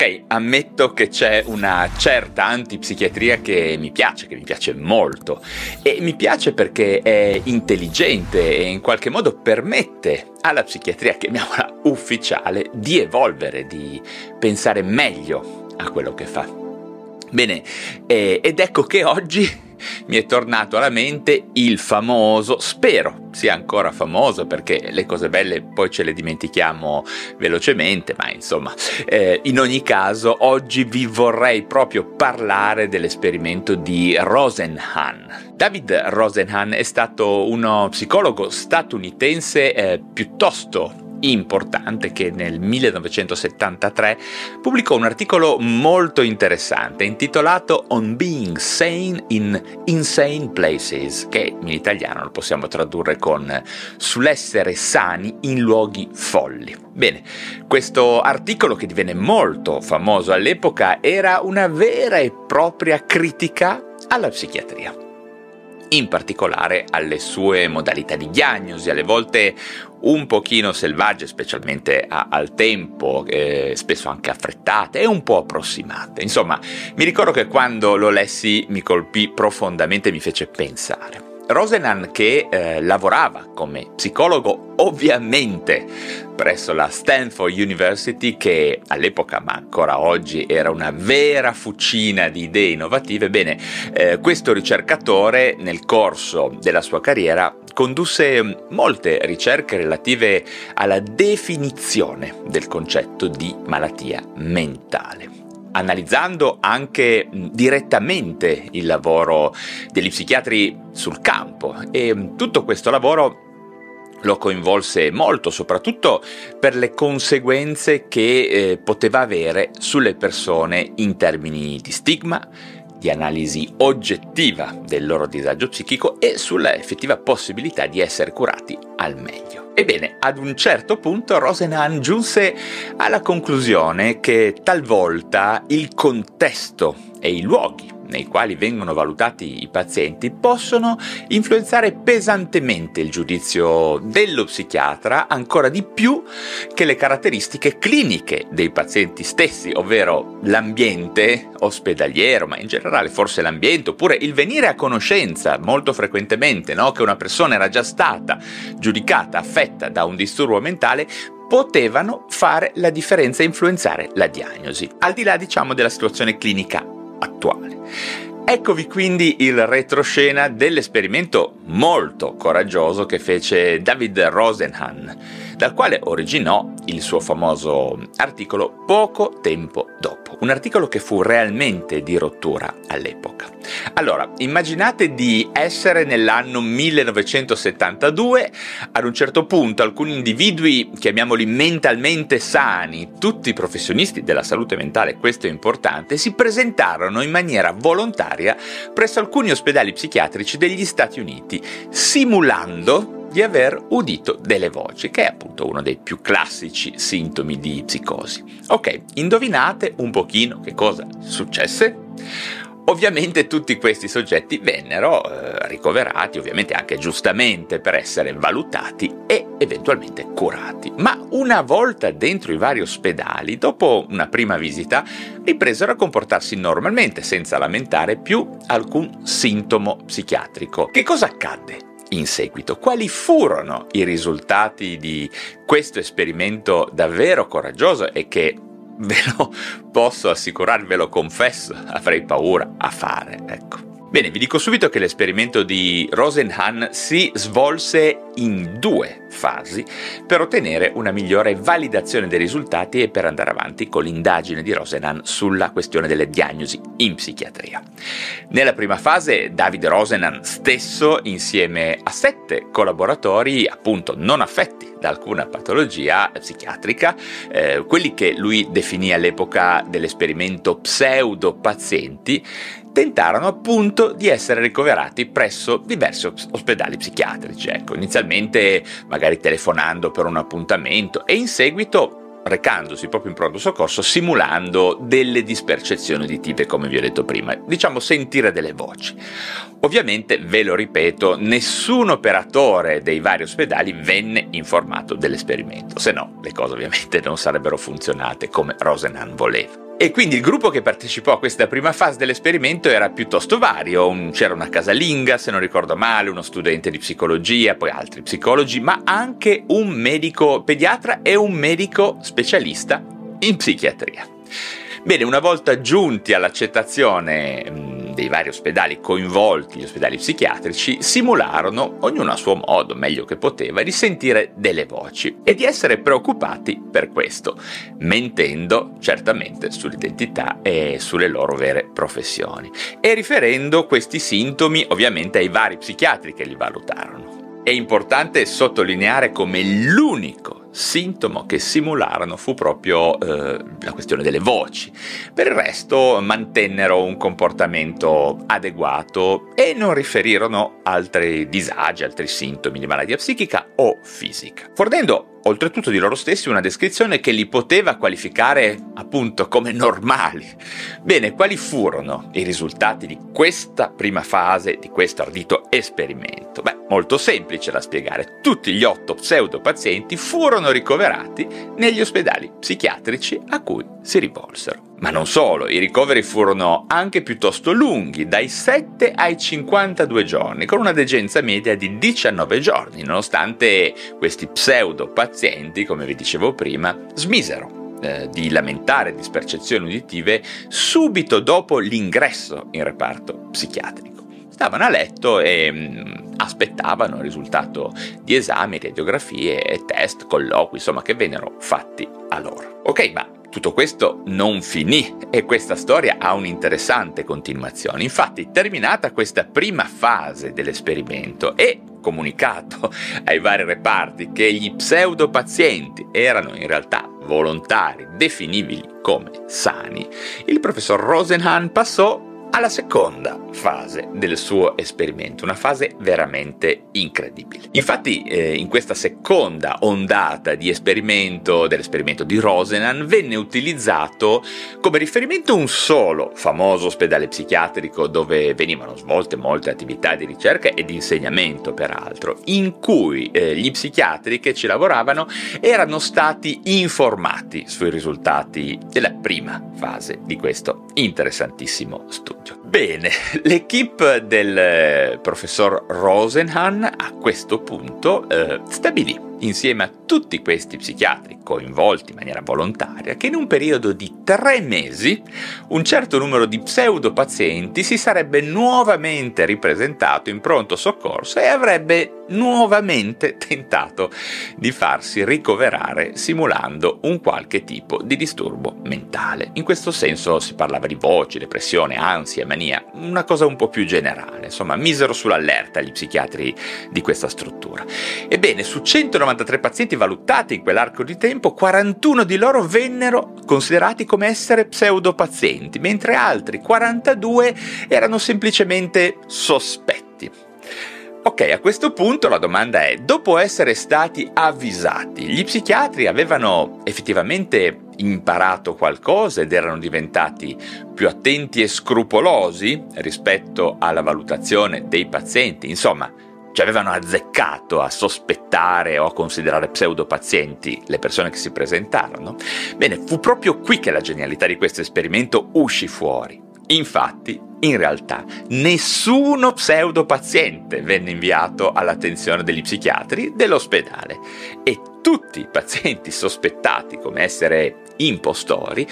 Ok, ammetto che c'è una certa antipsichiatria che mi piace, che mi piace molto e mi piace perché è intelligente e in qualche modo permette alla psichiatria, chiamiamola ufficiale, di evolvere, di pensare meglio a quello che fa. Bene, eh, ed ecco che oggi mi è tornato alla mente il famoso, spero sia ancora famoso perché le cose belle poi ce le dimentichiamo velocemente, ma insomma, eh, in ogni caso oggi vi vorrei proprio parlare dell'esperimento di Rosenhan. David Rosenhan è stato uno psicologo statunitense eh, piuttosto importante che nel 1973 pubblicò un articolo molto interessante intitolato On Being Sane in Insane Places, che in italiano lo possiamo tradurre con Sull'essere sani in luoghi folli. Bene, questo articolo che divenne molto famoso all'epoca era una vera e propria critica alla psichiatria in particolare alle sue modalità di diagnosi, alle volte un pochino selvagge, specialmente a, al tempo, eh, spesso anche affrettate e un po' approssimate. Insomma, mi ricordo che quando lo lessi mi colpì profondamente e mi fece pensare. Rosenan che eh, lavorava come psicologo ovviamente presso la Stanford University che all'epoca ma ancora oggi era una vera fucina di idee innovative, bene, eh, questo ricercatore nel corso della sua carriera condusse molte ricerche relative alla definizione del concetto di malattia mentale analizzando anche direttamente il lavoro degli psichiatri sul campo. E tutto questo lavoro lo coinvolse molto, soprattutto per le conseguenze che eh, poteva avere sulle persone in termini di stigma, di analisi oggettiva del loro disagio psichico e sulla effettiva possibilità di essere curati al meglio. Ebbene, ad un certo punto Rosenhan giunse alla conclusione che talvolta il contesto e i luoghi nei quali vengono valutati i pazienti possono influenzare pesantemente il giudizio dello psichiatra ancora di più che le caratteristiche cliniche dei pazienti stessi, ovvero l'ambiente ospedaliero, ma in generale forse l'ambiente, oppure il venire a conoscenza molto frequentemente no? che una persona era già stata giudicata affetta da un disturbo mentale potevano fare la differenza e influenzare la diagnosi, al di là diciamo della situazione clinica attuale. Eccovi quindi il retroscena dell'esperimento molto coraggioso che fece David Rosenhan, dal quale originò il suo famoso articolo poco tempo dopo, un articolo che fu realmente di rottura all'epoca. Allora, immaginate di essere nell'anno 1972, ad un certo punto alcuni individui, chiamiamoli mentalmente sani, tutti professionisti della salute mentale, questo è importante, si presentarono in maniera volontaria presso alcuni ospedali psichiatrici degli Stati Uniti, simulando di aver udito delle voci, che è appunto uno dei più classici sintomi di psicosi. Ok, indovinate un pochino che cosa successe? Ovviamente tutti questi soggetti vennero eh, ricoverati, ovviamente anche giustamente per essere valutati e eventualmente curati. Ma una volta dentro i vari ospedali, dopo una prima visita, ripresero a comportarsi normalmente, senza lamentare più alcun sintomo psichiatrico. Che cosa accadde? In seguito. Quali furono i risultati di questo esperimento davvero coraggioso e che ve lo posso assicurare, ve lo confesso, avrei paura a fare, ecco. Bene, vi dico subito che l'esperimento di Rosenhan si svolse in due fasi per ottenere una migliore validazione dei risultati e per andare avanti con l'indagine di Rosenhan sulla questione delle diagnosi in psichiatria. Nella prima fase David Rosenhan stesso insieme a sette collaboratori appunto non affetti da alcuna patologia psichiatrica, eh, quelli che lui definì all'epoca dell'esperimento pseudo pazienti, tentarono appunto di essere ricoverati presso diversi ospedali psichiatrici, ecco, inizialmente magari telefonando per un appuntamento e in seguito recandosi proprio in pronto soccorso simulando delle dispercezioni uditive come vi ho detto prima, diciamo sentire delle voci. Ovviamente, ve lo ripeto, nessun operatore dei vari ospedali venne informato dell'esperimento, se no le cose ovviamente non sarebbero funzionate come Rosenhan voleva. E quindi il gruppo che partecipò a questa prima fase dell'esperimento era piuttosto vario, c'era una casalinga, se non ricordo male, uno studente di psicologia, poi altri psicologi, ma anche un medico pediatra e un medico specialista in psichiatria. Bene, una volta giunti all'accettazione dei vari ospedali coinvolti, gli ospedali psichiatrici, simularono, ognuno a suo modo, meglio che poteva, di sentire delle voci e di essere preoccupati per questo, mentendo certamente sull'identità e sulle loro vere professioni e riferendo questi sintomi ovviamente ai vari psichiatri che li valutarono. È importante sottolineare come l'unico sintomo che simularono fu proprio eh, la questione delle voci. Per il resto mantennero un comportamento adeguato e non riferirono altri disagi, altri sintomi di malattia psichica o fisica, fornendo oltretutto di loro stessi una descrizione che li poteva qualificare appunto come normali. Bene, quali furono i risultati di questa prima fase, di questo ardito esperimento? Beh, molto semplice da spiegare. Tutti gli otto pseudopazienti furono ricoverati negli ospedali psichiatrici a cui si rivolsero. Ma non solo, i ricoveri furono anche piuttosto lunghi, dai 7 ai 52 giorni, con una degenza media di 19 giorni, nonostante questi pseudo pazienti, come vi dicevo prima, smisero eh, di lamentare dispercezioni uditive subito dopo l'ingresso in reparto psichiatrico. Stavano a letto e mm, aspettavano il risultato di esami, radiografie test, colloqui, insomma, che vennero fatti a loro. Ok, ma tutto questo non finì e questa storia ha un'interessante continuazione. Infatti, terminata questa prima fase dell'esperimento e comunicato ai vari reparti che gli pseudopazienti erano in realtà volontari definibili come sani, il professor Rosenhan passò alla seconda fase del suo esperimento, una fase veramente incredibile. Infatti eh, in questa seconda ondata di esperimento, dell'esperimento di Rosenan, venne utilizzato come riferimento un solo famoso ospedale psichiatrico dove venivano svolte molte attività di ricerca e di insegnamento peraltro, in cui eh, gli psichiatri che ci lavoravano erano stati informati sui risultati della prima fase di questo interessantissimo studio. Bene, l'equipe del eh, professor Rosenhan a questo punto eh, stabilì insieme a tutti questi psichiatri coinvolti in maniera volontaria, che in un periodo di tre mesi un certo numero di pseudopazienti si sarebbe nuovamente ripresentato in pronto soccorso e avrebbe nuovamente tentato di farsi ricoverare simulando un qualche tipo di disturbo mentale. In questo senso si parlava di voci, depressione, ansia, mania, una cosa un po' più generale, insomma misero sull'allerta gli psichiatri di questa struttura. Ebbene, su 190 93 pazienti valutati in quell'arco di tempo, 41 di loro vennero considerati come essere pseudopazienti, mentre altri 42 erano semplicemente sospetti. Ok, a questo punto la domanda è, dopo essere stati avvisati, gli psichiatri avevano effettivamente imparato qualcosa ed erano diventati più attenti e scrupolosi rispetto alla valutazione dei pazienti? Insomma, ci avevano azzeccato a sospettare o a considerare pseudopazienti le persone che si presentarono? Bene, fu proprio qui che la genialità di questo esperimento uscì fuori. Infatti, in realtà, nessuno pseudopaziente venne inviato all'attenzione degli psichiatri dell'ospedale e tutti i pazienti sospettati come essere impostori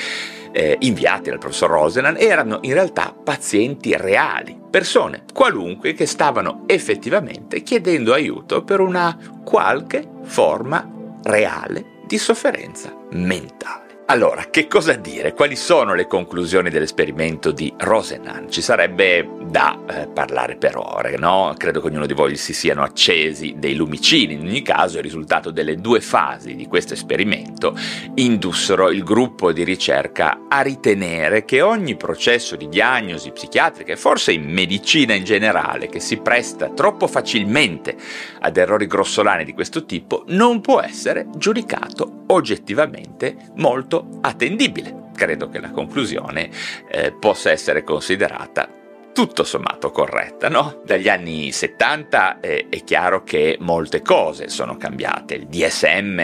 eh, inviati dal professor Rosenan erano in realtà pazienti reali, persone qualunque che stavano effettivamente chiedendo aiuto per una qualche forma reale di sofferenza mentale. Allora, che cosa dire? Quali sono le conclusioni dell'esperimento di Rosenan? Ci sarebbe da eh, parlare per ore, no? Credo che ognuno di voi si siano accesi dei lumicini. In ogni caso, il risultato delle due fasi di questo esperimento indussero il gruppo di ricerca a ritenere che ogni processo di diagnosi psichiatrica e forse in medicina in generale che si presta troppo facilmente ad errori grossolani di questo tipo non può essere giudicato oggettivamente molto attendibile. Credo che la conclusione eh, possa essere considerata tutto sommato corretta, no? Dagli anni 70 eh, è chiaro che molte cose sono cambiate, il DSM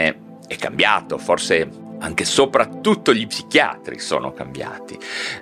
è cambiato, forse anche soprattutto gli psichiatri sono cambiati,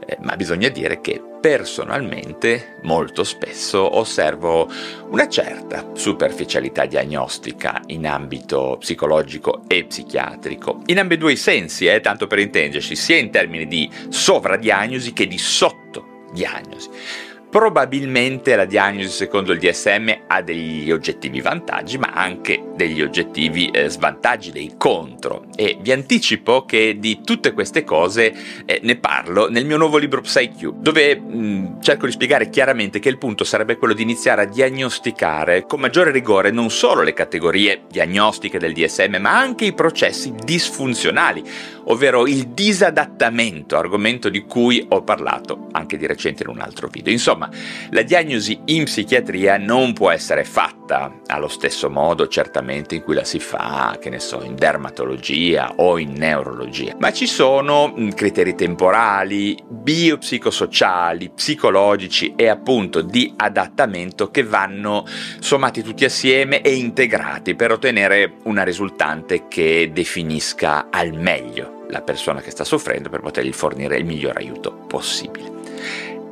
eh, ma bisogna dire che personalmente molto spesso osservo una certa superficialità diagnostica in ambito psicologico e psichiatrico, in ambedue i sensi, eh, tanto per intenderci, sia in termini di sovradiagnosi che di sottodiagnosi. Probabilmente la diagnosi secondo il DSM ha degli oggettivi vantaggi, ma anche degli oggettivi eh, svantaggi, dei contro. E vi anticipo che di tutte queste cose eh, ne parlo nel mio nuovo libro PsyQ, dove mh, mm, cerco di spiegare chiaramente che il punto sarebbe quello di iniziare a diagnosticare con maggiore rigore non solo le categorie diagnostiche del DSM, ma anche i processi disfunzionali, ovvero il disadattamento, argomento di cui ho parlato anche di recente in un altro video. Insomma, Insomma, la diagnosi in psichiatria non può essere fatta allo stesso modo certamente in cui la si fa, che ne so, in dermatologia o in neurologia, ma ci sono mm, criteri temporali, biopsicosociali, psicologici e appunto di adattamento che vanno sommati tutti assieme e integrati per ottenere una risultante che definisca al meglio la persona che sta soffrendo per potergli fornire il miglior aiuto possibile.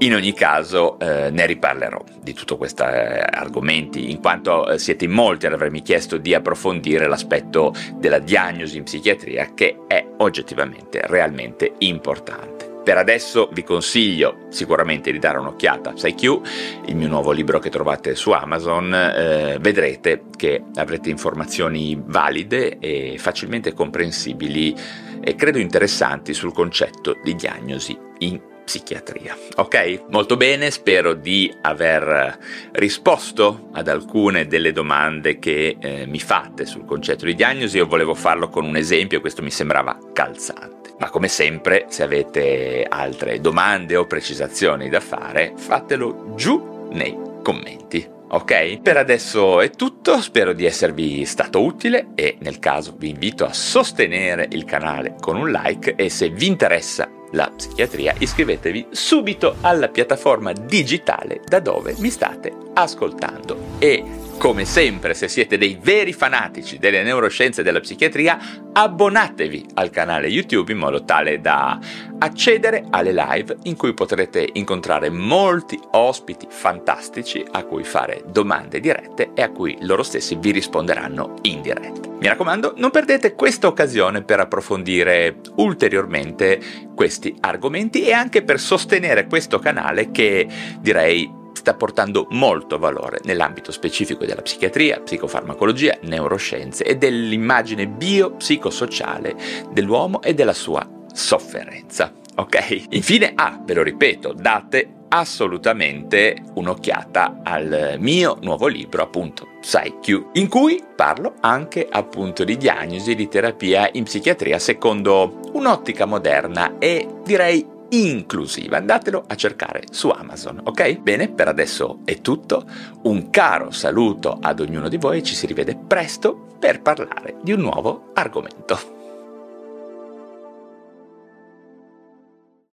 In ogni caso eh, ne riparlerò di tutti questi eh, argomenti, in quanto eh, siete in molti ad avermi chiesto di approfondire l'aspetto della diagnosi in psichiatria che è oggettivamente realmente importante. Per adesso vi consiglio sicuramente di dare un'occhiata a PsyQ, il mio nuovo libro che trovate su Amazon, eh, vedrete che avrete informazioni valide e facilmente comprensibili e credo interessanti sul concetto di diagnosi in psichiatria. Ok? Molto bene, spero di aver risposto ad alcune delle domande che eh, mi fate sul concetto di diagnosi. Io volevo farlo con un esempio, questo mi sembrava calzante. Ma come sempre, se avete altre domande o precisazioni da fare, fatelo giù nei commenti. Ok? Per adesso è tutto, spero di esservi stato utile e nel caso vi invito a sostenere il canale con un like e se vi interessa la psichiatria, iscrivetevi subito alla piattaforma digitale da dove mi state ascoltando. E come sempre, se siete dei veri fanatici delle neuroscienze e della psichiatria, abbonatevi al canale YouTube in modo tale da accedere alle live in cui potrete incontrare molti ospiti fantastici a cui fare domande dirette e a cui loro stessi vi risponderanno in diretta. Mi raccomando, non perdete questa occasione per approfondire ulteriormente questi argomenti e anche per sostenere questo canale che direi sta portando molto valore nell'ambito specifico della psichiatria, psicofarmacologia, neuroscienze e dell'immagine biopsicosociale dell'uomo e della sua sofferenza. Ok? Infine, ah, ve lo ripeto, date assolutamente un'occhiata al mio nuovo libro, appunto PsyQ, in cui parlo anche appunto di diagnosi e di terapia in psichiatria secondo un'ottica moderna e direi inclusiva. Andatelo a cercare su Amazon, ok? Bene, per adesso è tutto. Un caro saluto ad ognuno di voi e ci si rivede presto per parlare di un nuovo argomento.